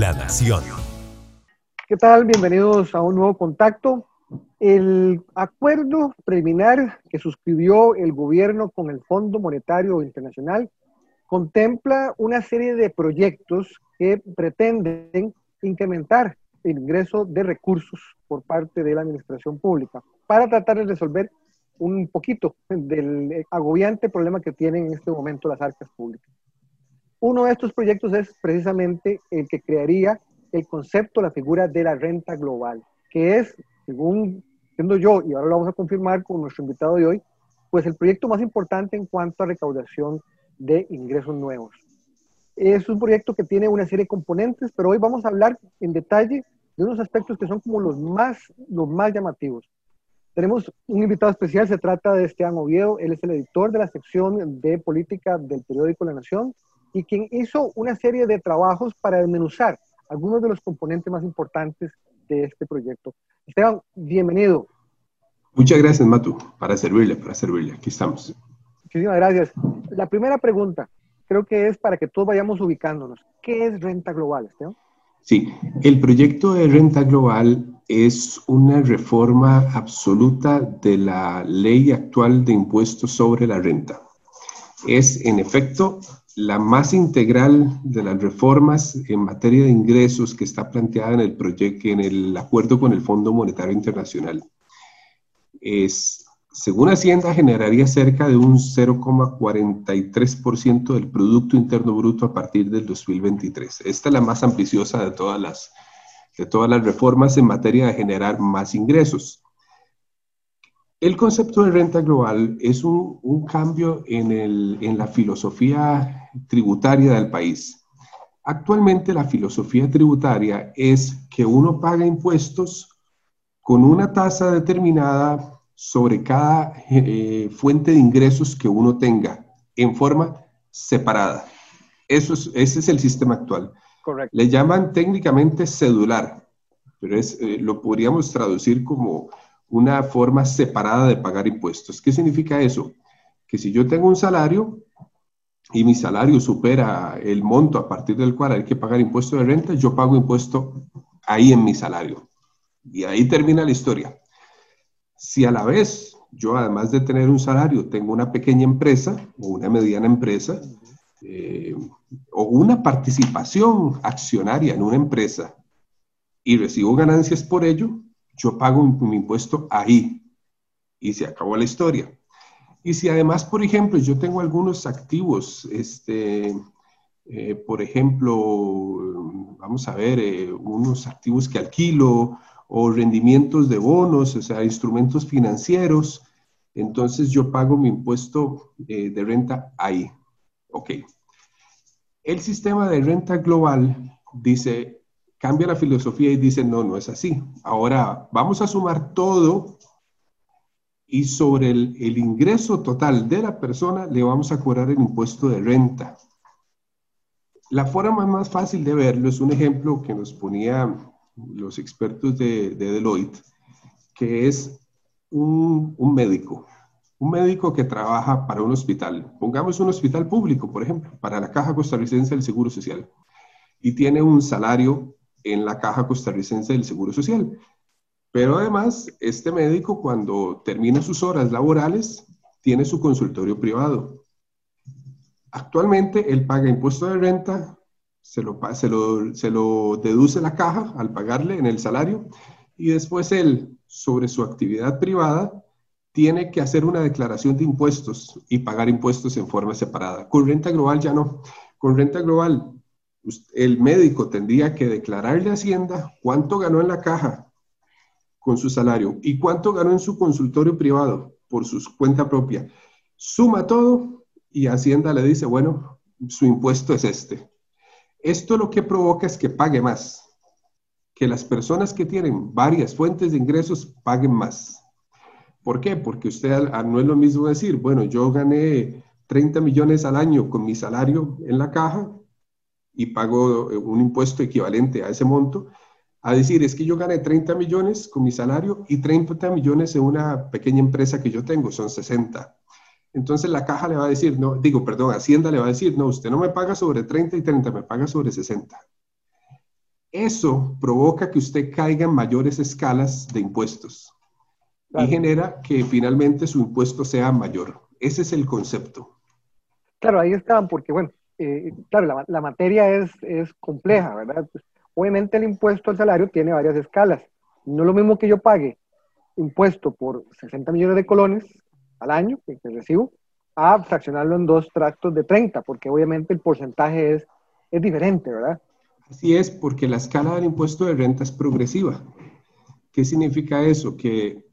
La Nación. ¿Qué tal? Bienvenidos a un nuevo contacto. El acuerdo preliminar que suscribió el gobierno con el Fondo Monetario Internacional contempla una serie de proyectos que pretenden incrementar el ingreso de recursos por parte de la administración pública para tratar de resolver un poquito del agobiante problema que tienen en este momento las arcas públicas. Uno de estos proyectos es precisamente el que crearía el concepto, la figura de la renta global, que es, según siendo yo, y ahora lo vamos a confirmar con nuestro invitado de hoy, pues el proyecto más importante en cuanto a recaudación de ingresos nuevos. Es un proyecto que tiene una serie de componentes, pero hoy vamos a hablar en detalle de unos aspectos que son como los más, los más llamativos. Tenemos un invitado especial, se trata de Esteban Oviedo, él es el editor de la sección de política del periódico La Nación y quien hizo una serie de trabajos para desmenuzar algunos de los componentes más importantes de este proyecto. Esteban, bienvenido. Muchas gracias, Matu, para servirle, para servirle. Aquí estamos. Muchísimas gracias. La primera pregunta, creo que es para que todos vayamos ubicándonos. ¿Qué es renta global, Esteban? Sí, el proyecto de renta global es una reforma absoluta de la ley actual de impuestos sobre la renta. Es, en efecto, la más integral de las reformas en materia de ingresos que está planteada en el proyecto, en el acuerdo con el Fondo Monetario Internacional. Es, según Hacienda, generaría cerca de un 0,43% del Producto Interno Bruto a partir del 2023. Esta es la más ambiciosa de todas las, de todas las reformas en materia de generar más ingresos. El concepto de renta global es un, cambio en, en, la filosofía tributaria del país. Actualmente la filosofía tributaria es que uno paga impuestos con una tasa determinada sobre cada eh, fuente de ingresos que uno tenga en forma separada. Eso es, ese es el sistema actual. Correcto. Le llaman técnicamente cedular, pero es, eh, lo podríamos traducir como una forma separada de pagar impuestos. ¿Qué significa eso? Que si yo tengo un salario y mi salario supera el monto a partir del cual hay que pagar impuesto de renta, yo pago impuesto ahí en mi salario. Y ahí termina la historia. Si a la vez yo, además de tener un salario, tengo una pequeña empresa o una mediana empresa, eh, o una participación accionaria en una empresa y recibo ganancias por ello, yo pago mi impuesto ahí y se acabó la historia. Y si además, por ejemplo, yo tengo algunos activos, este, eh, por ejemplo, vamos a ver, eh, unos activos que alquilo o rendimientos de bonos, o sea, instrumentos financieros, entonces yo pago mi impuesto eh, de renta ahí. Ok. El sistema de renta global dice, cambia la filosofía y dice, no, no es así. Ahora vamos a sumar todo y sobre el, ingreso total de la persona le vamos a cobrar el impuesto de renta. La forma más fácil de verlo es un ejemplo que nos ponía los expertos de, Deloitte, que es un, un, médico, un médico que trabaja para un hospital. Pongamos un hospital público, por ejemplo, para la Caja Costarricense del Seguro Social, y tiene un salario en la caja costarricense del Seguro Social. Pero además, este médico cuando termina sus horas laborales, tiene su consultorio privado. Actualmente, él paga impuesto de renta, se lo, se lo, se lo deduce la caja al pagarle en el salario y después él, sobre su actividad privada, tiene que hacer una declaración de impuestos y pagar impuestos en forma separada. Con renta global ya no. Con renta global el médico tendría que declararle a Hacienda cuánto ganó en la caja con su salario y cuánto ganó en su consultorio privado por su cuenta propia. Suma todo y Hacienda le dice, bueno, su impuesto es este. Esto lo que provoca es que pague más, que las personas que tienen varias fuentes de ingresos paguen más. ¿Por qué? Porque usted no es lo mismo decir, bueno, yo gané 30 millones al año con mi salario en la caja y pago eh, un impuesto equivalente a ese monto, a decir, es que yo gané 30 millones con mi salario y 30 millones en una pequeña empresa que yo tengo, son 60. Entonces la caja le va a decir, no, digo, perdón, Hacienda le va a decir, no, usted no me paga sobre 30 y 30, me paga sobre 60. eso provoca que usted caiga en mayores escalas de impuestos y genera que finalmente su impuesto sea mayor. Ese es el concepto. Claro, ahí estaban, porque bueno, eh, claro, la, materia es, es, compleja, ¿verdad? Pues, obviamente el impuesto al salario tiene varias escalas. No es lo mismo que yo pague impuesto por 60 millones de colones al año que, recibo, a fraccionarlo en dos tractos de 30, porque obviamente el porcentaje es, es diferente, ¿verdad? Así es, porque la escala del impuesto de renta es progresiva. ¿Qué significa eso? Que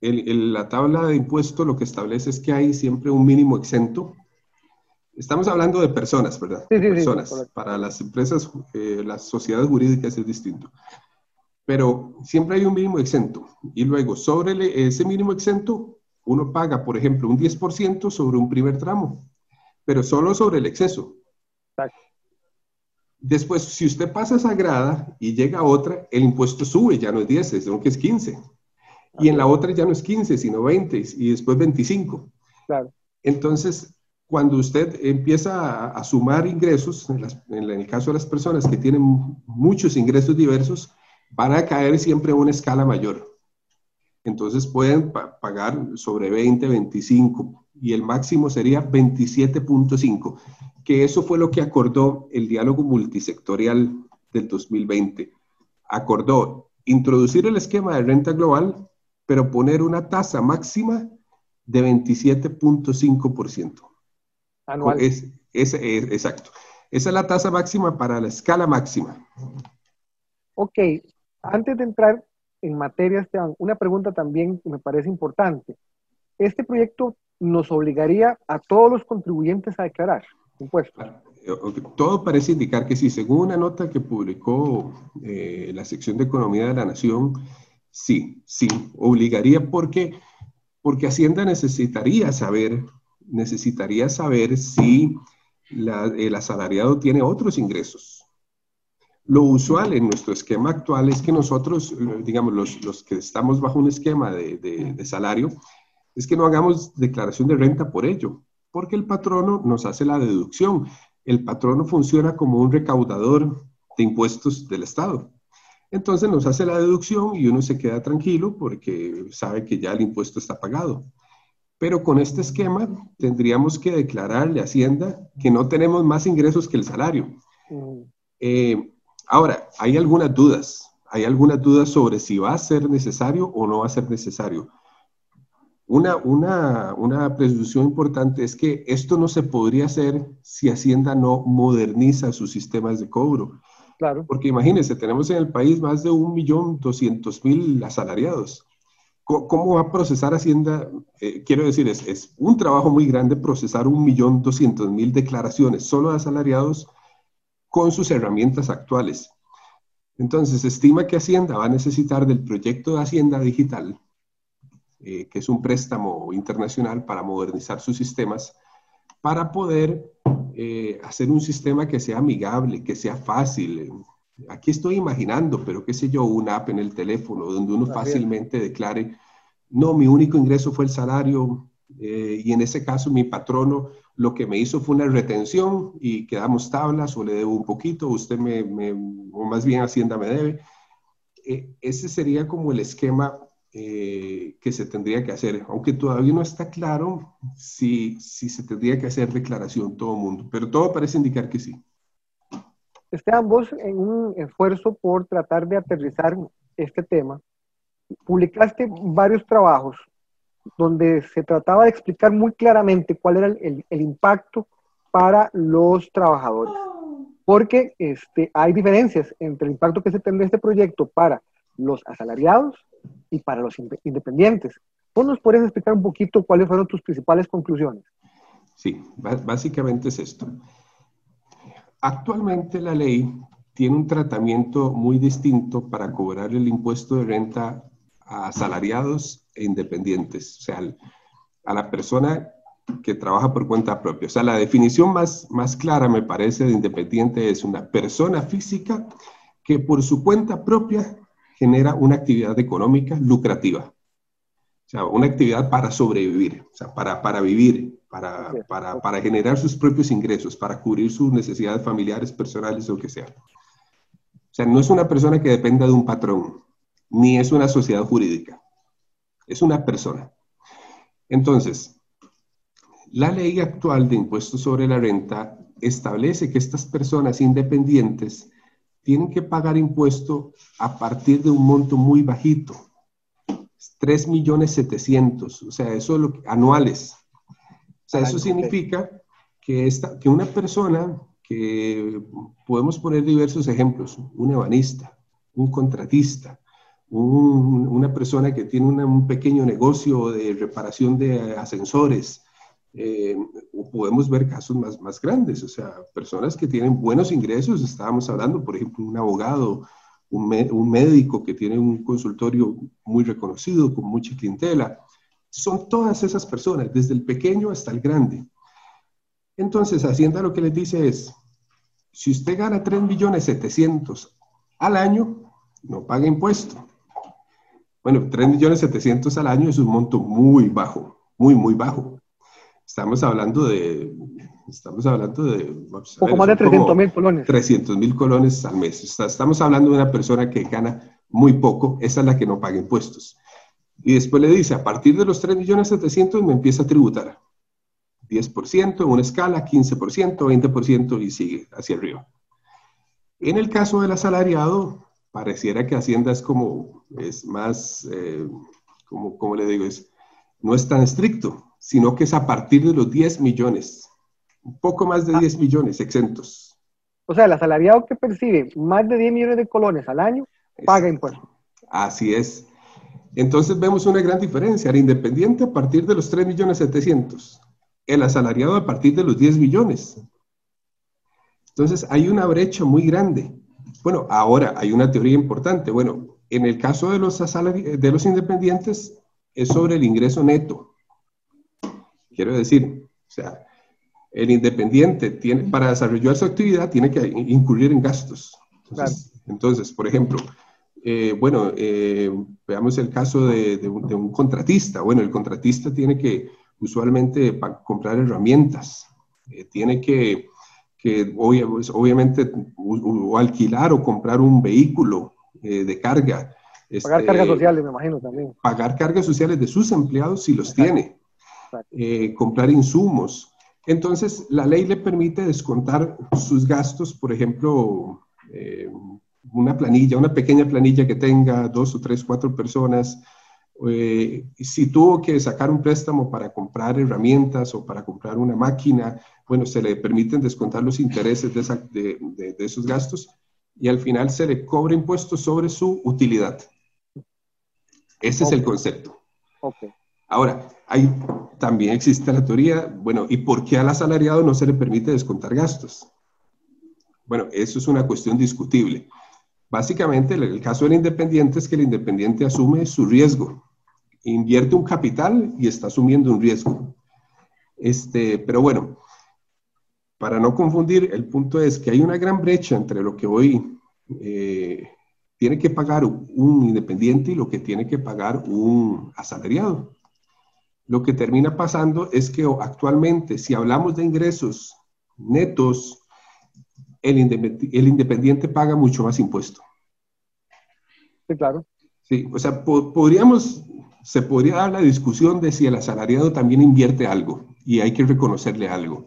el, la tabla de impuesto lo que establece es que hay siempre un mínimo exento. Estamos hablando de personas, ¿verdad? Sí, sí, personas. Para las empresas, eh, las sociedades jurídicas es distinto. Pero siempre hay un mínimo exento. Y luego, sobre ese mínimo exento, uno paga, por ejemplo, un 10% sobre un primer tramo, pero solo sobre el exceso. Después, si usted pasa esa grada y llega a otra, el impuesto sube, ya no es 10, es que es 15. Y en la otra ya no es 15, sino 20 y después 25. Claro. Entonces, cuando usted empieza a, sumar ingresos, en, el caso de las personas que tienen muchos ingresos diversos, van a caer siempre a una escala mayor. Entonces pueden pagar sobre 20, 25 y el máximo sería 27.5, que eso fue lo que acordó el diálogo multisectorial del 2020. Acordó introducir el esquema de renta global, pero poner una tasa máxima de 27.5%. Anual. Es, es, exacto. Esa es la tasa máxima para la escala máxima. Ok, antes de entrar en materia, Esteban, una pregunta también que me parece importante. Este proyecto nos obligaría a todos los contribuyentes a declarar impuestos. Todo parece indicar que sí. Según una nota que publicó eh, la sección de Economía de la Nación, sí, sí, obligaría porque, porque Hacienda necesitaría saber, necesitaría saber si el asalariado tiene otros ingresos lo usual en nuestro esquema actual es que nosotros, digamos, los, que estamos bajo un esquema de, salario, es que no hagamos declaración de renta por ello, porque el patrono nos hace la deducción. El patrono funciona como un recaudador de impuestos del Estado. Entonces nos hace la deducción y uno se queda tranquilo porque sabe que ya el impuesto está pagado. Pero con este esquema tendríamos que declararle a Hacienda que no tenemos más ingresos que el salario. Mm. Eh, Ahora, hay algunas dudas. Hay algunas dudas sobre si va a ser necesario o no va a ser necesario. Una, una, una presunción importante es que esto no se podría hacer si Hacienda no moderniza sus sistemas de cobro. Claro. Porque imagínense, tenemos en el país más de 1.200.000 asalariados. ¿Cómo, va a procesar Hacienda? Eh, quiero decir, es, es, un trabajo muy grande procesar 1.200.000 declaraciones solo de asalariados con sus herramientas actuales. Entonces, se estima que Hacienda va a necesitar del proyecto de Hacienda Digital, eh, que es un préstamo internacional para modernizar sus sistemas, para poder eh, hacer un sistema que sea amigable, que sea fácil. Aquí estoy imaginando, pero qué sé yo, una app en el teléfono donde uno fácilmente declare, no, mi único ingreso fue el salario eh, y en ese caso mi patrono lo que me hizo fue una retención y quedamos tablas o le debo un poquito, usted me, o más bien Hacienda me debe. Eh, ese sería como el esquema eh, que se tendría que hacer, aunque todavía no está claro si, si se tendría que hacer declaración todo el mundo, pero todo parece indicar que sí. Esteban, vos en un esfuerzo por tratar de aterrizar este tema, publicaste varios trabajos donde se trataba de explicar muy claramente cuál era el, impacto para los trabajadores. Porque este, hay diferencias entre el impacto que se tendrá este proyecto para los asalariados y para los independientes. ¿Vos nos puedes explicar un poquito cuáles fueron tus principales conclusiones? Sí, básicamente es esto. Actualmente la ley tiene un tratamiento muy distinto para cobrar el impuesto de renta a asalariados e independientes, o sea, a la persona que trabaja por cuenta propia. O sea, la definición más, más clara, me parece, de independiente es una persona física que por su cuenta propia genera una actividad económica lucrativa. O sea, una actividad para sobrevivir, o sea, para, para vivir, para, para, para generar sus propios ingresos, para cubrir sus necesidades familiares, personales o lo que sea. O sea, no es una persona que dependa de un patrón, ni es una sociedad jurídica. Es una persona. Entonces, la ley actual de impuestos sobre la renta establece que estas personas independientes tienen que pagar impuesto a partir de un monto muy bajito, 3 millones 700, o sea, eso es lo anuales. O sea, eso significa que, esta, que una persona que podemos poner diversos ejemplos, un ebanista, un contratista, una persona que tiene un pequeño negocio de reparación de ascensores, eh, podemos ver casos más, más grandes, o sea, personas que tienen buenos ingresos, estábamos hablando, por ejemplo, un abogado, un, un médico que tiene un consultorio muy reconocido, con mucha clientela, son todas esas personas, desde el pequeño hasta el grande. Entonces, Hacienda lo que les dice es, si usted gana 3 millones 700 al año, no paga impuesto. Bueno, 3 millones 700 al año es un monto muy bajo, muy, muy bajo. Estamos hablando de, estamos hablando de... Poco más de 300 mil colones. 300 mil colones al mes. Estamos hablando de una persona que gana muy poco, esa es la que no paga impuestos. Y después le dice, a partir de los 3 millones 700 me empieza a tributar. 10% en una escala, 15%, 20% y sigue hacia arriba. En el caso del asalariado, pareciera que Hacienda es como, es más, eh, como, como le digo, es, no es tan estricto sino que es a partir de los 10 millones, un poco más de 10 ah. millones exentos. O sea, el asalariado que percibe más de 10 millones de colones al año paga impuestos. Así es. Entonces vemos una gran diferencia. El independiente a partir de los 3 millones 700, el asalariado a partir de los 10 millones. Entonces hay una brecha muy grande. Bueno, ahora hay una teoría importante. Bueno, en el caso de los, de los independientes es sobre el ingreso neto. Quiero decir, o sea, el independiente tiene, para desarrollar su actividad tiene que incurrir en gastos. Entonces, por ejemplo, eh, bueno, eh, veamos el caso de, un, contratista. Bueno, el contratista tiene que usualmente comprar herramientas, eh, tiene que, que pues, obviamente o, alquilar o comprar un vehículo de carga. Pagar este, cargas sociales, me imagino también. Pagar cargas sociales de sus empleados si los tiene. Eh, comprar insumos. Entonces, la ley le permite descontar sus gastos, por ejemplo, eh, una planilla, una pequeña planilla que tenga dos o tres, cuatro personas. Eh, si tuvo que sacar un préstamo para comprar herramientas o para comprar una máquina, bueno, se le permiten descontar los intereses de, de, esos gastos y al final se le cobra impuestos sobre su utilidad. Ese es el concepto. Ahora, hay, también existe la teoría, bueno, ¿y por qué al asalariado no se le permite descontar gastos? Bueno, eso es una cuestión discutible. Básicamente, el, caso del independiente es que el independiente asume su riesgo, invierte un capital y está asumiendo un riesgo. Este, pero bueno, para no confundir, el punto es que hay una gran brecha entre lo que hoy eh, tiene que pagar un independiente y lo que tiene que pagar un asalariado lo que termina pasando es que actualmente, si hablamos de ingresos netos, el, independiente, paga mucho más impuesto. Sí, claro. Sí, o sea, podríamos, se podría dar la discusión de si el asalariado también invierte algo y hay que reconocerle algo.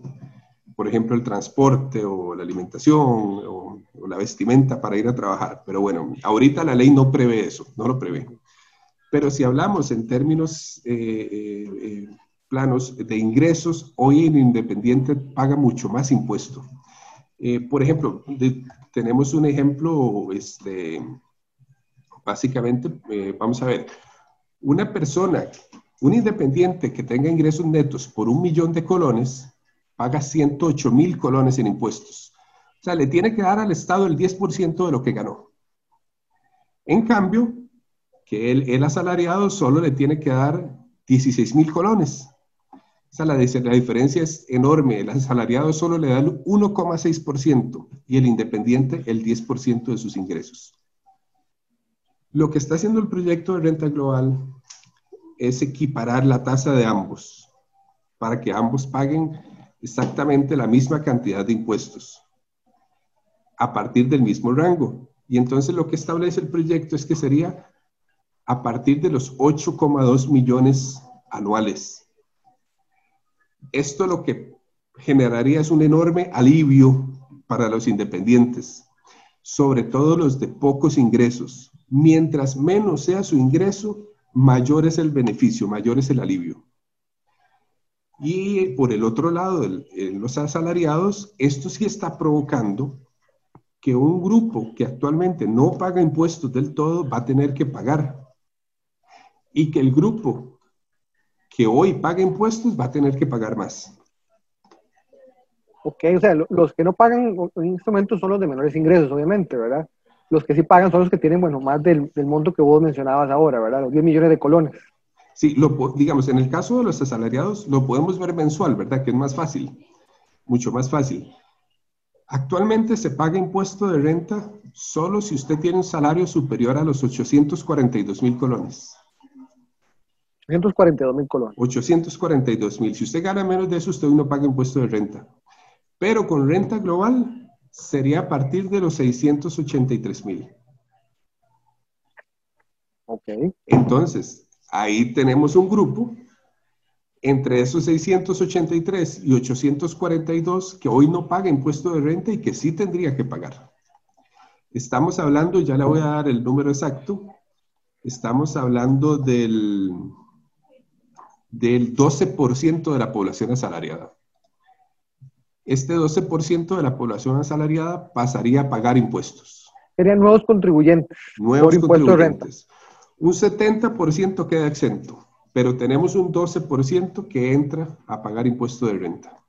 Por ejemplo, el transporte o la alimentación o, o la vestimenta para ir a trabajar. Pero bueno, ahorita la ley no prevé eso, no lo prevé. Pero si hablamos en términos eh, eh, eh, planos de ingresos, hoy el independiente paga mucho más impuesto. Por ejemplo, tenemos un ejemplo, este, básicamente, vamos a ver, una persona, un independiente que tenga ingresos netos por un millón de colones, paga 108 mil colones en impuestos. O sea, le tiene que dar al Estado el 10% de lo que ganó. En cambio, que el, asalariado solo le tiene que dar 16 mil colones. La, la, diferencia es enorme. El asalariado solo le da el 1,6% y el independiente el 10% de sus ingresos. Lo que está haciendo el proyecto de renta global es equiparar la tasa de ambos para que ambos paguen exactamente la misma cantidad de impuestos a partir del mismo rango. Y entonces lo que establece el proyecto es que sería a partir de los 8,2 millones anuales. Esto lo que generaría es un enorme alivio para los independientes, sobre todo los de pocos ingresos. Mientras menos sea su ingreso, mayor es el beneficio, mayor es el alivio. Y por el otro lado, los asalariados, esto sí está provocando que un grupo que actualmente no paga impuestos del todo va a tener que pagar. Y que el grupo que hoy paga impuestos va a tener que pagar más. Ok, o sea, los que no pagan en este momento son los de menores ingresos, obviamente, ¿verdad? Los que sí pagan son los que tienen, bueno, más del, del monto que vos mencionabas ahora, ¿verdad? Los 10 millones de colones. Sí, lo, digamos, en el caso de los asalariados lo podemos ver mensual, ¿verdad? Que es más fácil, mucho más fácil. Actualmente se paga impuesto de renta solo si usted tiene un salario superior a los 842 mil colones. 842 mil colones. 842 mil. Si usted gana menos de eso, usted no paga impuesto de renta. Pero con renta global sería a partir de los 683 mil. Ok. Entonces, ahí tenemos un grupo entre esos 683 y 842 que hoy no paga impuesto de renta y que sí tendría que pagar. Estamos hablando, ya le voy a dar el número exacto, estamos hablando del, del 12% de la población asalariada. Este 12% de la población asalariada pasaría a pagar impuestos. Serían nuevos contribuyentes. Nuevos contribuyentes. Un 70% queda exento pero tenemos un 12% que entra a pagar impuesto de renta.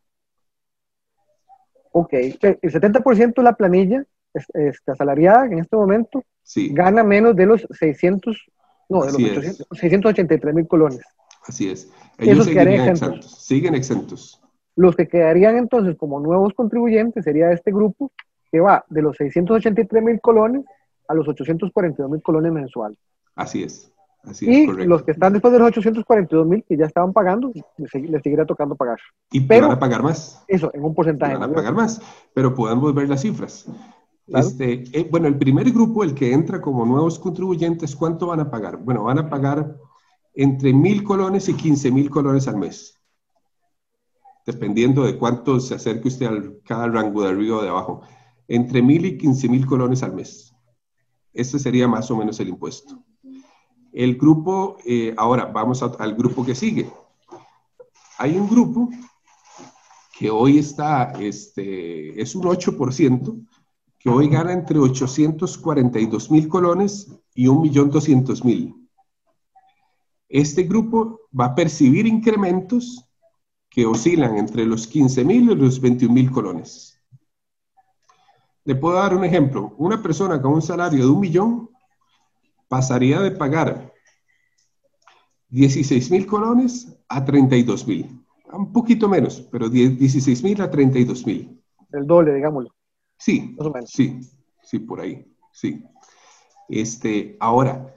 Ok, el 70% de la planilla este, asalariada en este momento gana menos de los 600, no, de los 683 mil colones. Así es. Ellos seguirían exentos. Siguen exentos. Los que quedarían entonces como nuevos contribuyentes sería este grupo que va de los 683 mil colones a los 842 mil colones mensuales. Así es y los que están después de los 842 mil que ya estaban pagando, les, seguirá tocando pagar. Y pero, van a pagar más. Eso, en un porcentaje. Van a pagar más, pero podemos ver las cifras. Este, eh, bueno, el primer grupo, el que entra como nuevos contribuyentes, ¿cuánto van a pagar? Bueno, van a pagar entre mil colones y 15 mil colones al mes, dependiendo de cuánto se acerque usted a cada rango de arriba o de abajo. Entre mil y 15 mil colones al mes. Este sería más o menos el impuesto. El grupo, eh, ahora vamos al grupo que sigue. Hay un grupo que hoy está, este, es un 8%, que hoy gana entre 842 mil colones y 1.200.000. Este grupo va a percibir incrementos que oscilan entre los 15 mil y los 21 mil colones. Le puedo dar un ejemplo. Una persona con un salario de un millón pasaría de pagar 16 mil colones a 32 mil. Un poquito menos, pero 16 mil a 32 mil. El doble, digámoslo. Sí, sí, sí, por ahí, sí. Este, ahora,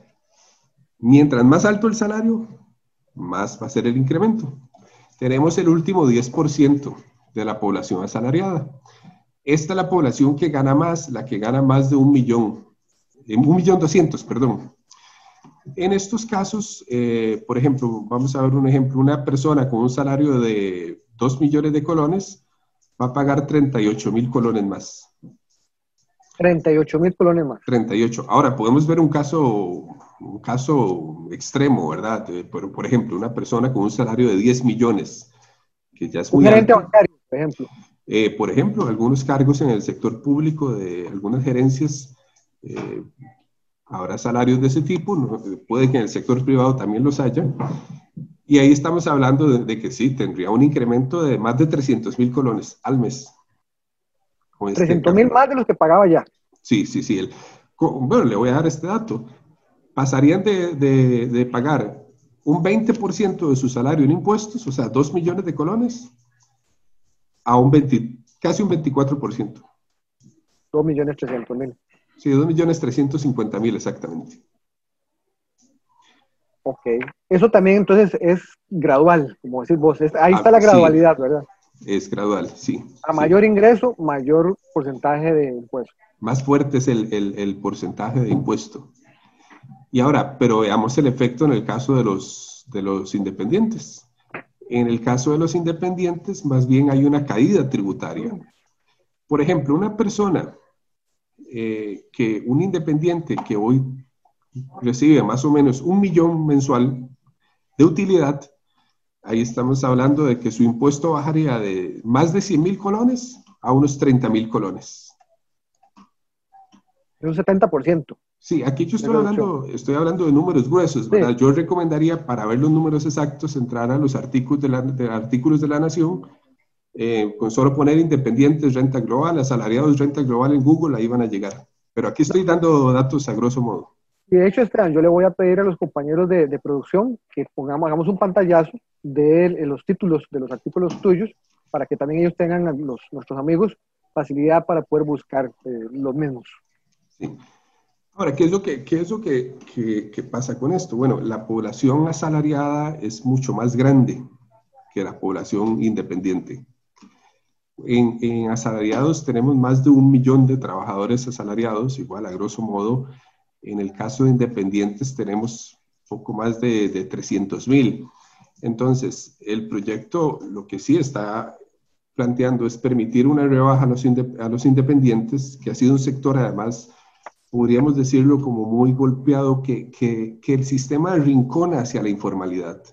mientras más alto el salario, más va a ser el incremento. Tenemos el último 10% de la población asalariada. Esta es la población que gana más, la que gana más de un millón un millón doscientos, perdón. En estos casos, eh, por ejemplo, vamos a ver un ejemplo, una persona con un salario de 2 millones de colones va a pagar 38 mil colones más. 38 mil colones más. 38. Ahora, podemos ver un caso, un caso extremo, ¿verdad? Por, por ejemplo, una persona con un salario de 10 millones, que ya es muy Un gerente bancario, por ejemplo. Eh, por ejemplo, algunos cargos en el sector público de algunas gerencias eh, habrá salarios de ese tipo, puede que en el sector privado también los haya. Y ahí estamos hablando de, que sí, tendría un incremento de más de 300 mil colones al mes. 300 este mil más de los que pagaba ya. Sí, sí, sí. El, bueno, le voy a dar este dato. Pasarían de, de pagar un 20% de su salario en impuestos, o sea, 2 millones de colones, a un 20, casi un 24%. 2 millones 300 mil. Sí, 2.350.000 exactamente. Ok. Eso también entonces es gradual, como decís vos. ahí está la ah, gradualidad, ¿verdad? Es gradual, sí. A mayor ingreso, mayor porcentaje de impuestos. más fuerte es el, el, porcentaje de impuesto. Y ahora, pero veamos el efecto en el caso de los, de los independientes. En el caso de los independientes, más bien hay una caída tributaria. Por ejemplo, una persona eh, que, un independiente que hoy recibe más o menos un millón mensual de utilidad, ahí estamos hablando de que su impuesto bajaría de más de 100 mil colones a unos 30 mil colones. Un 70%. Sí, aquí yo estoy hablando, estoy hablando de números gruesos, ¿verdad? Yo recomendaría para ver los números exactos entrar a los artículos de la, de, artículos de la Nación, eh, con solo poner independientes, renta global, asalariados, renta global en Google, ahí van a llegar. Pero aquí estoy dando datos a grosso modo. De hecho, Esteban, yo le voy a pedir a los compañeros de, de producción que pongamos, hagamos un pantallazo de los títulos de los artículos tuyos para que también ellos tengan, los, nuestros amigos, facilidad para poder buscar eh, los mismos. Sí. Ahora, ¿qué es lo, que, qué es lo que, que, pasa con esto? Bueno, la población asalariada es mucho más grande que la población independiente. En, en, asalariados tenemos más de un millón de trabajadores asalariados, igual a grosso modo. En el caso de independientes tenemos poco más de, de 300 mil. Entonces, el proyecto lo que sí está planteando es permitir una rebaja a los, a los independientes, que ha sido un sector además podríamos decirlo como muy golpeado, que, que, que el sistema rincona hacia la informalidad,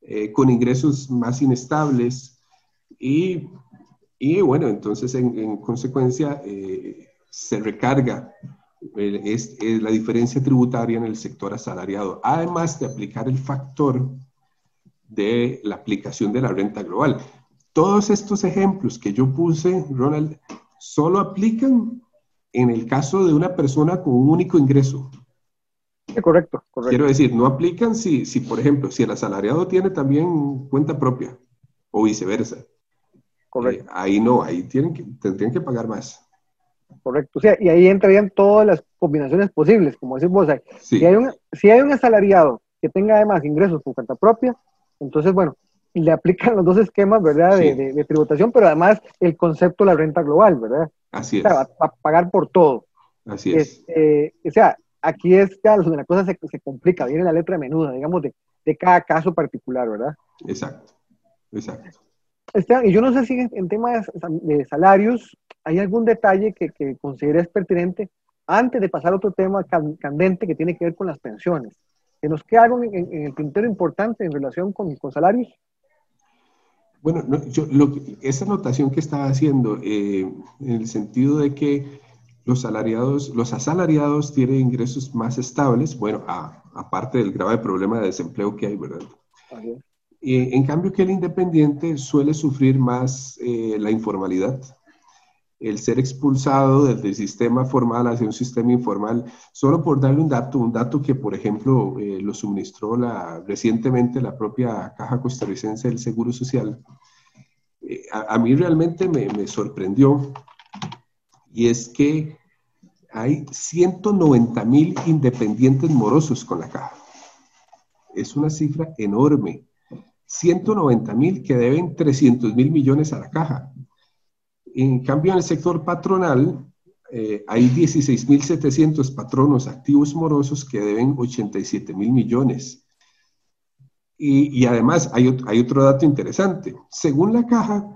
eh, con ingresos más inestables y, y bueno, entonces en, en consecuencia eh, se recarga es, es, la diferencia tributaria en el sector asalariado, además de aplicar el factor de la aplicación de la renta global. Todos estos ejemplos que yo puse, Ronald, solo aplican en el caso de una persona con un único ingreso. correcto, correcto. Quiero decir, no aplican si, si, por ejemplo, si el asalariado tiene también cuenta propia o viceversa. Correcto. Eh, ahí no, ahí tienen que, tendrían que pagar más. Correcto. O sea, y ahí entrarían todas las combinaciones posibles, como decimos. Si, hay un, si hay un asalariado que tenga además ingresos por cuenta propia, entonces, bueno, le aplican los dos esquemas, ¿verdad? De, tributación, pero además el concepto de la renta global, ¿verdad? Así es. O sea, va, a pagar por todo. Así es. Este, o sea, aquí es ya donde la cosa se, se complica, viene la letra menuda, digamos, de, de, cada caso particular, ¿verdad? Exacto, exacto. Esteban, y yo no sé si en temas de salarios hay algún detalle que, que consideres pertinente antes de pasar a otro tema candente que tiene que ver con las pensiones. ¿Que nos queda algo en, en el tintero importante en relación con, con salarios? Bueno, yo, lo, esa anotación que estaba haciendo, eh, en el sentido de que los, salariados, los asalariados tienen ingresos más estables, bueno, aparte del grave problema de desempleo que hay, ¿verdad? Y, en cambio que el independiente suele sufrir más eh, la informalidad, el ser expulsado desde el sistema formal hacia un sistema informal, solo por darle un dato, un dato que, por ejemplo, eh, lo suministró recientemente la propia Caja Costarricense del Seguro Social, eh, a, mí realmente me, me, sorprendió, y es que hay 190 mil independientes morosos con la Caja. Es una cifra enorme. 190 mil que deben 300 mil millones a la Caja en cambio, en el sector patronal eh, hay 16.700 patronos activos morosos que deben 87 mil millones. Y, además hay, otro dato interesante. Según la caja,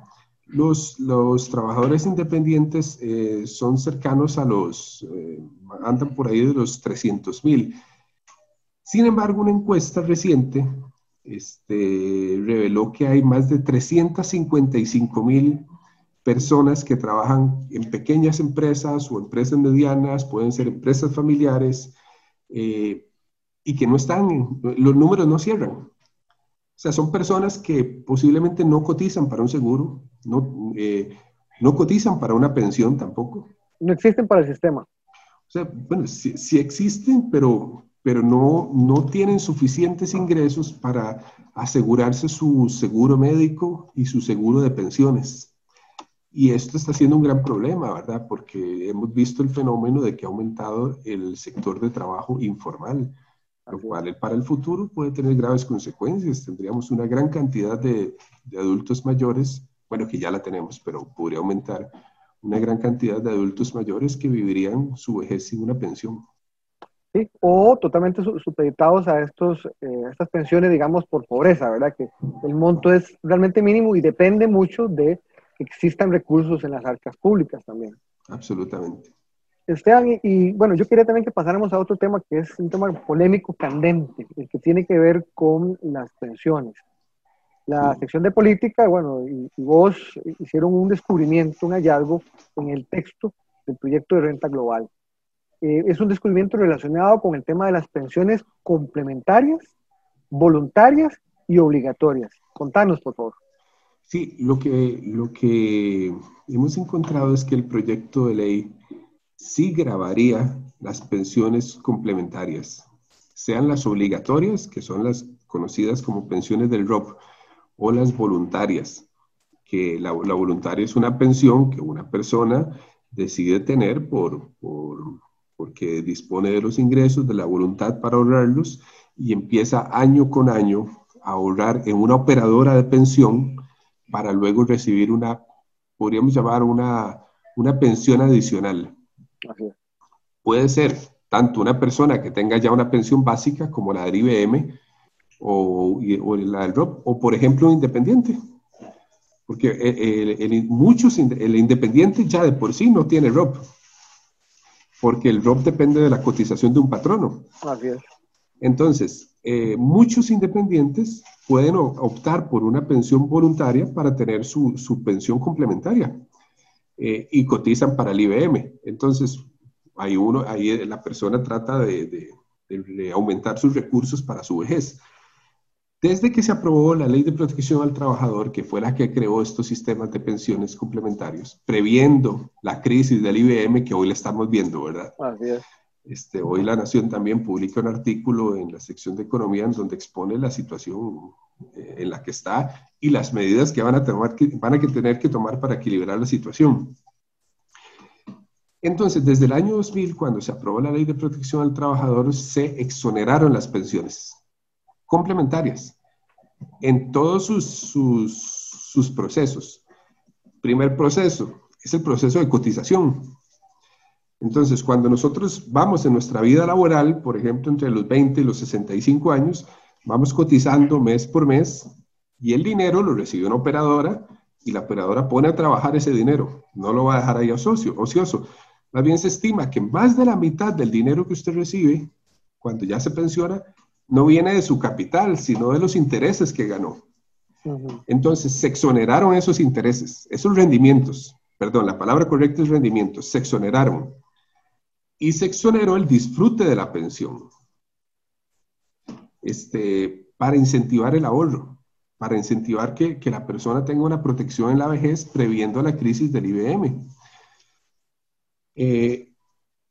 los, los trabajadores independientes eh, son cercanos a los, eh, andan por ahí de los 300 mil. Sin embargo, una encuesta reciente este, reveló que hay más de 355 mil personas que trabajan en pequeñas empresas o empresas medianas, pueden ser empresas familiares, eh, y que no están, los números no cierran. O sea, son personas que posiblemente no cotizan para un seguro, no, eh, no cotizan para una pensión tampoco. No existen para el sistema. O sea, bueno, sí, sí existen, pero, pero no, no tienen suficientes ingresos para asegurarse su seguro médico y su seguro de pensiones. Y esto está siendo un gran problema, ¿verdad? Porque hemos visto el fenómeno de que ha aumentado el sector de trabajo informal, lo cual para el futuro puede tener graves consecuencias. Tendríamos una gran cantidad de, de adultos mayores, bueno, que ya la tenemos, pero podría aumentar una gran cantidad de adultos mayores que vivirían su vejez sin una pensión. Sí, o totalmente supeditados a estos, eh, estas pensiones, digamos, por pobreza, ¿verdad? Que el monto es realmente mínimo y depende mucho de que existan recursos en las arcas públicas también. Absolutamente. Esteban, y, y, bueno, yo quería también que pasáramos a otro tema que es un tema polémico, candente, el que tiene que ver con las pensiones. La sección de política, bueno, y, vos hicieron un descubrimiento, un hallazgo en el texto del proyecto de renta global. Eh, es un descubrimiento relacionado con el tema de las pensiones complementarias, voluntarias y obligatorias. Contanos, por favor. Sí, lo que, lo que hemos encontrado es que el proyecto de ley sí grabaría las pensiones complementarias, sean las obligatorias, que son las conocidas como pensiones del ROP, o las voluntarias, que la, voluntaria es una pensión que una persona decide tener por, por, porque dispone de los ingresos, de la voluntad para ahorrarlos y empieza año con año a ahorrar en una operadora de pensión para luego recibir una, podríamos llamar una, una pensión adicional. Puede ser tanto una persona que tenga ya una pensión básica como la del IBM, o, la del ROP, o por ejemplo un independiente. Porque el, muchos, el independiente ya de por sí no tiene ROP, porque el ROP depende de la cotización de un patrono. Entonces, eh, muchos independientes pueden optar por una pensión voluntaria para tener su, su pensión complementaria eh, y cotizan para el IBM. Entonces, ahí, uno, ahí la persona trata de, de aumentar sus recursos para su vejez. Desde que se aprobó la Ley de Protección al Trabajador, que fue la que creó estos sistemas de pensiones complementarios, previendo la crisis del IBM que hoy la estamos viendo, ¿verdad? Así es. Este, hoy la Nación también publica un artículo en la sección de economía en donde expone la situación eh, en la que está y las medidas que van a, tomar, que van a tener que tomar para equilibrar la situación. Entonces, desde el año 2000, cuando se aprobó la Ley de Protección al Trabajador, se exoneraron las pensiones complementarias en todos sus, procesos. Primer proceso es el proceso de cotización. Entonces, cuando nosotros vamos en nuestra vida laboral, por ejemplo, entre los 20 y los 65 años, vamos cotizando mes por mes y el dinero lo recibe una operadora y la operadora pone a trabajar ese dinero. No lo va a dejar ahí ocioso. ocioso. Más bien se estima que más de la mitad del dinero que usted recibe, cuando ya se pensiona, no viene de su capital, sino de los intereses que ganó. Entonces, se exoneraron esos intereses, esos rendimientos, perdón, la palabra correcta es rendimientos, se exoneraron. Y se exoneró el disfrute de la pensión este, para incentivar el ahorro, para incentivar que, la persona tenga una protección en la vejez previendo la crisis del IBM. Eh,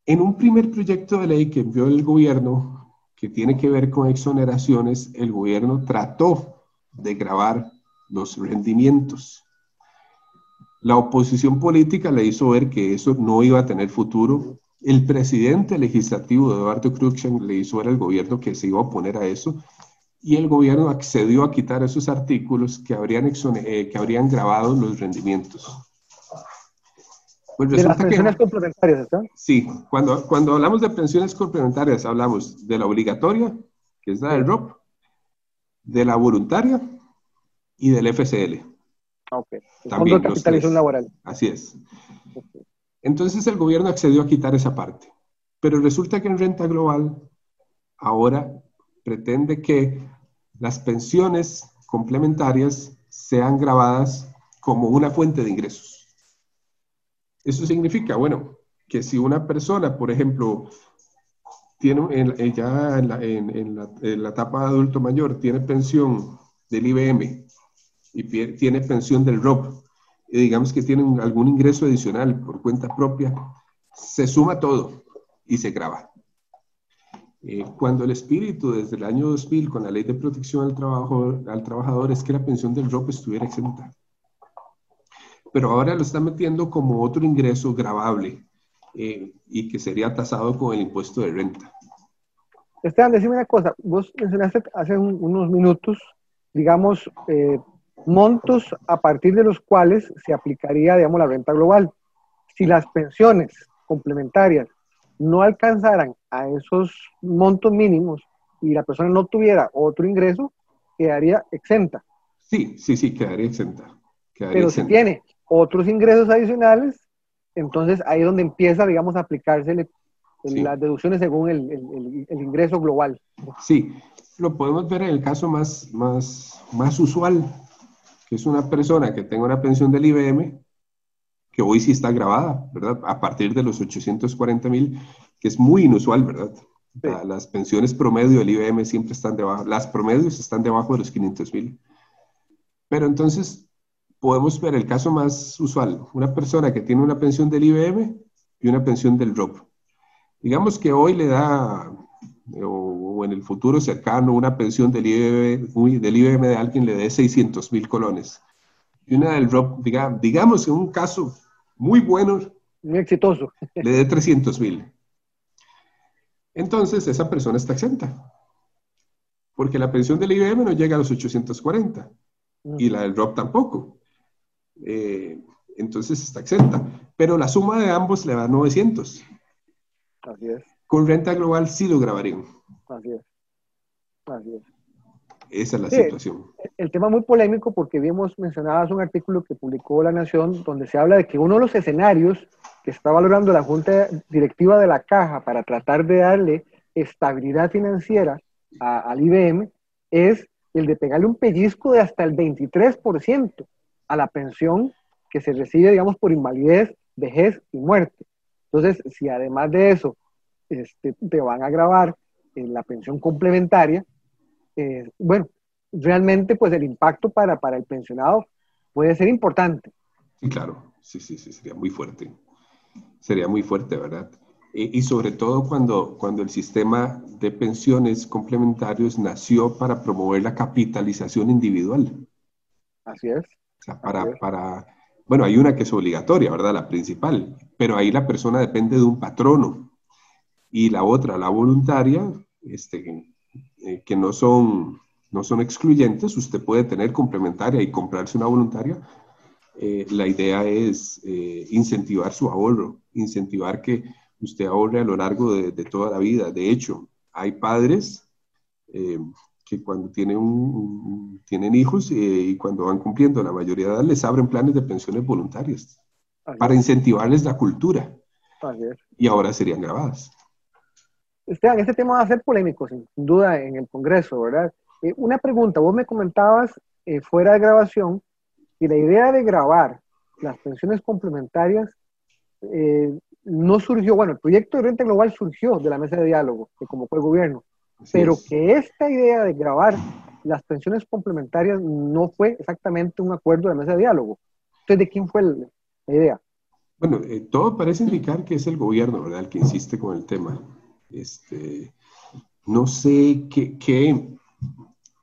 en un primer proyecto de ley que envió el gobierno que tiene que ver con exoneraciones, el gobierno trató de grabar los rendimientos. La oposición política le hizo ver que eso no iba a tener futuro. El presidente legislativo, Eduardo Cruikshank, le hizo ver al gobierno que se iba a oponer a eso y el gobierno accedió a quitar esos artículos que habrían, eh, que habrían grabado los rendimientos. Pues de las pensiones complementarias, ¿está? Sí, cuando, cuando hablamos de pensiones complementarias hablamos de la obligatoria, que es la del ROP, de la voluntaria y del FCL. Ah, ok. También Fondo de capitalización laboral. Así es. Entonces el gobierno accedió a quitar esa parte. Pero resulta que en renta global ahora pretende que las pensiones complementarias sean grabadas como una fuente de ingresos. Eso significa, bueno, que si una persona, por ejemplo, tiene en, ya en la, etapa de adulto mayor, tiene pensión del IBM y tiene pensión del ROP, y digamos que tiene algún ingreso adicional por cuenta propia, se suma todo y se graba. Eh, cuando el espíritu desde el año 2000 con la ley de protección al, trabajo, al trabajador es que la pensión del ROP estuviera exenta pero ahora lo están metiendo como otro ingreso grabable eh, y que sería tasado con el impuesto de renta. Esteban, decime una cosa, vos mencionaste hace unos minutos, digamos, eh, montos a partir de los cuales se aplicaría, digamos, la renta global. si las pensiones complementarias no alcanzaran a esos montos mínimos y la persona no tuviera otro ingreso, quedaría exenta. Sí, sí, sí, quedaría exenta. Pero si tiene otros ingresos adicionales, entonces ahí es donde empieza, digamos, a aplicarse las deducciones según el, ingreso global. Sí, lo podemos ver en el caso más, más, más usual, que es una persona que tenga una pensión del IBM, que hoy sí está grabada, ¿verdad? A partir de los 840 mil, que es muy inusual, ¿verdad? Las pensiones promedio del IBM siempre están debajo, las promedios están debajo de los 500 mil. Pero entonces podemos ver el caso más usual, una persona que tiene una pensión del IBM y una pensión del ROP. Digamos que hoy le da, o, en el futuro cercano, una pensión del IBM, del IBM de alguien le dé 600 mil colones. Y una del ROP, digamos en un caso muy bueno. Muy exitoso. Le dé 300 mil. Entonces, esa persona está exenta. Porque la pensión del IBM no llega a los 840 y la del ROP tampoco. Eh, entonces está exenta. Pero la suma de ambos le da 900. Así es. Con renta global sí lo grabarían. Así es. Así es. Esa es la situación. El tema muy polémico porque vimos, mencionabas un artículo que publicó La Nación donde se habla de que uno de los escenarios que está valorando la Junta Directiva de la Caja para tratar de darle estabilidad financiera al IBM es el de pegarle un pellizco de hasta el 23% a la pensión que se recibe, digamos, por invalidez, vejez y muerte. Entonces, si además de eso este, te van a grabar la pensión complementaria, eh, bueno, realmente pues el impacto para, para el pensionado puede ser importante. Sí, claro, sí, sí, sí, sería muy fuerte. Sería muy fuerte, ¿verdad? Y, y sobre todo cuando, cuando el sistema de pensiones complementarios nació para promover la capitalización individual. Así es. O sea, para, para, bueno, hay una que es obligatoria, ¿verdad? La principal, pero ahí la persona depende de un patrono. Y la otra, la voluntaria, este, eh, que no son, no son excluyentes, usted puede tener complementaria y comprarse una voluntaria. Eh, la idea es eh, incentivar su ahorro, incentivar que usted ahorre a lo largo de, toda la vida. De hecho, hay padres que cuando tienen, un, tienen hijos y cuando van cumpliendo la mayoría de edad les abren planes de pensiones voluntarias para incentivarles la cultura. Y ahora serían grabadas. Esteban, este tema va a ser polémico, sin duda, en el Congreso, ¿verdad? Eh, una pregunta, vos me comentabas eh, fuera de grabación que la idea de grabar las pensiones complementarias eh, no surgió, bueno, el proyecto de renta global surgió de la mesa de diálogo, que como fue el gobierno, pero que esta idea de grabar las pensiones complementarias no fue exactamente un acuerdo de la mesa de diálogo. Entonces, ¿de quién fue la idea? Bueno, todo parece indicar que es el gobierno, ¿verdad?, el que insiste con el tema. Este, no sé qué,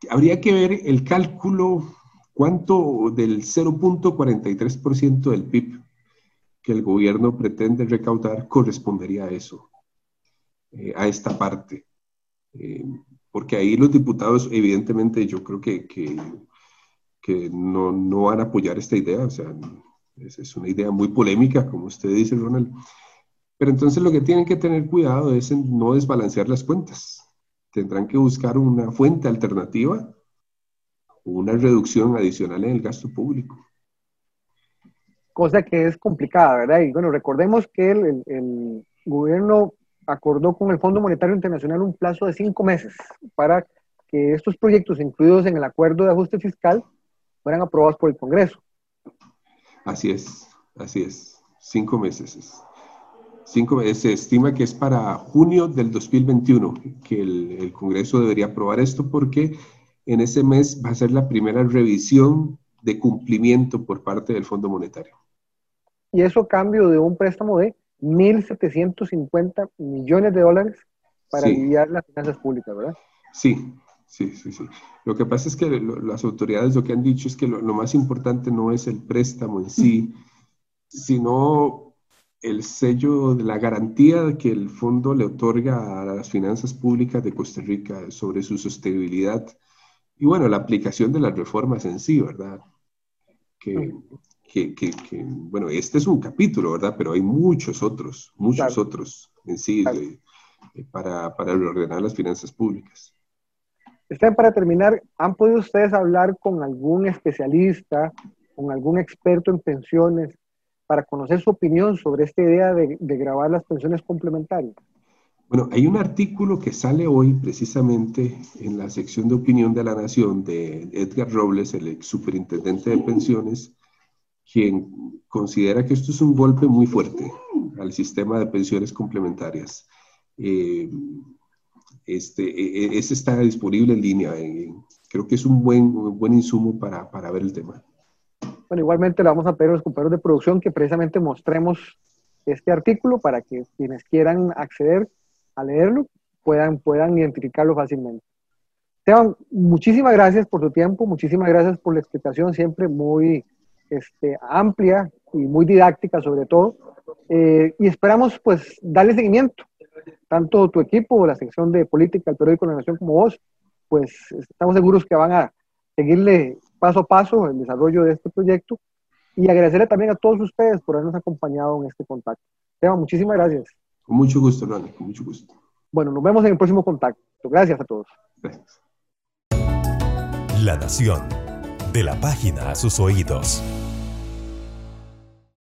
habría que ver el cálculo, cuánto del 0.43% del PIB que el gobierno pretende recaudar correspondería a eso, eh, a esta parte. Eh, porque ahí los diputados, evidentemente, yo creo que, que, no, no, van a apoyar esta idea, o sea, es, es, una idea muy polémica, como usted dice, Ronald, pero entonces lo que tienen que tener cuidado es no desbalancear las cuentas. Tendrán que buscar una fuente alternativa o una reducción adicional en el gasto público. Cosa que es complicada, ¿verdad? Y bueno, recordemos que el, el gobierno acordó con el Fondo Monetario Internacional un plazo de cinco meses para que estos proyectos incluidos en el acuerdo de ajuste fiscal fueran aprobados por el Congreso. Así es, así es, cinco meses se estima que es para junio del 2021 que el, Congreso debería aprobar esto porque en ese mes va a ser la primera revisión de cumplimiento por parte del Fondo Monetario. Y eso cambio de un préstamo de 1.750 millones de dólares para aliviar las finanzas públicas, ¿verdad? Sí, sí, sí, sí. Lo que pasa es que las autoridades lo que han dicho es que lo, lo más importante no es el préstamo en sí, sino el sello de la garantía que el fondo le otorga a las finanzas públicas de Costa Rica sobre su sostenibilidad y bueno, la aplicación de las reformas en sí, ¿verdad? Que, que, que, bueno, este es un capítulo, ¿verdad? Pero hay muchos otros, muchos otros en sí para, para reordenar las finanzas públicas. Esteban, para terminar, ¿han podido ustedes hablar con algún especialista, con algún experto en pensiones, para conocer su opinión sobre esta idea de, de grabar las pensiones complementarias? Bueno, hay un artículo que sale hoy precisamente en la sección de opinión de la Nación de Edgar Robles, el ex superintendente de pensiones, quien considera que esto es un golpe muy fuerte al sistema de pensiones complementarias. Eh, este, e, e, ese está disponible en línea. Eh, creo que es un buen, buen insumo para, para, ver el tema. Bueno, igualmente le vamos a pedir a los compañeros de producción que precisamente mostremos este artículo para que quienes quieran acceder a leerlo puedan, puedan identificarlo fácilmente. Esteban, muchísimas gracias por tu tiempo, muchísimas gracias por la explicación siempre muy este, amplia y muy didáctica sobre todo. Eh, y esperamos pues darle seguimiento, tanto tu equipo, la sección de política del periódico La Nación como vos, pues estamos seguros que van a seguirle paso a paso el desarrollo de este proyecto y agradecerle también a todos ustedes por habernos acompañado en este contacto. Esteban, muchísimas gracias. Con mucho gusto, Ronnie, con mucho gusto. Bueno, nos vemos en el próximo contacto. Gracias a todos. Gracias. La Nación, de la página a sus oídos.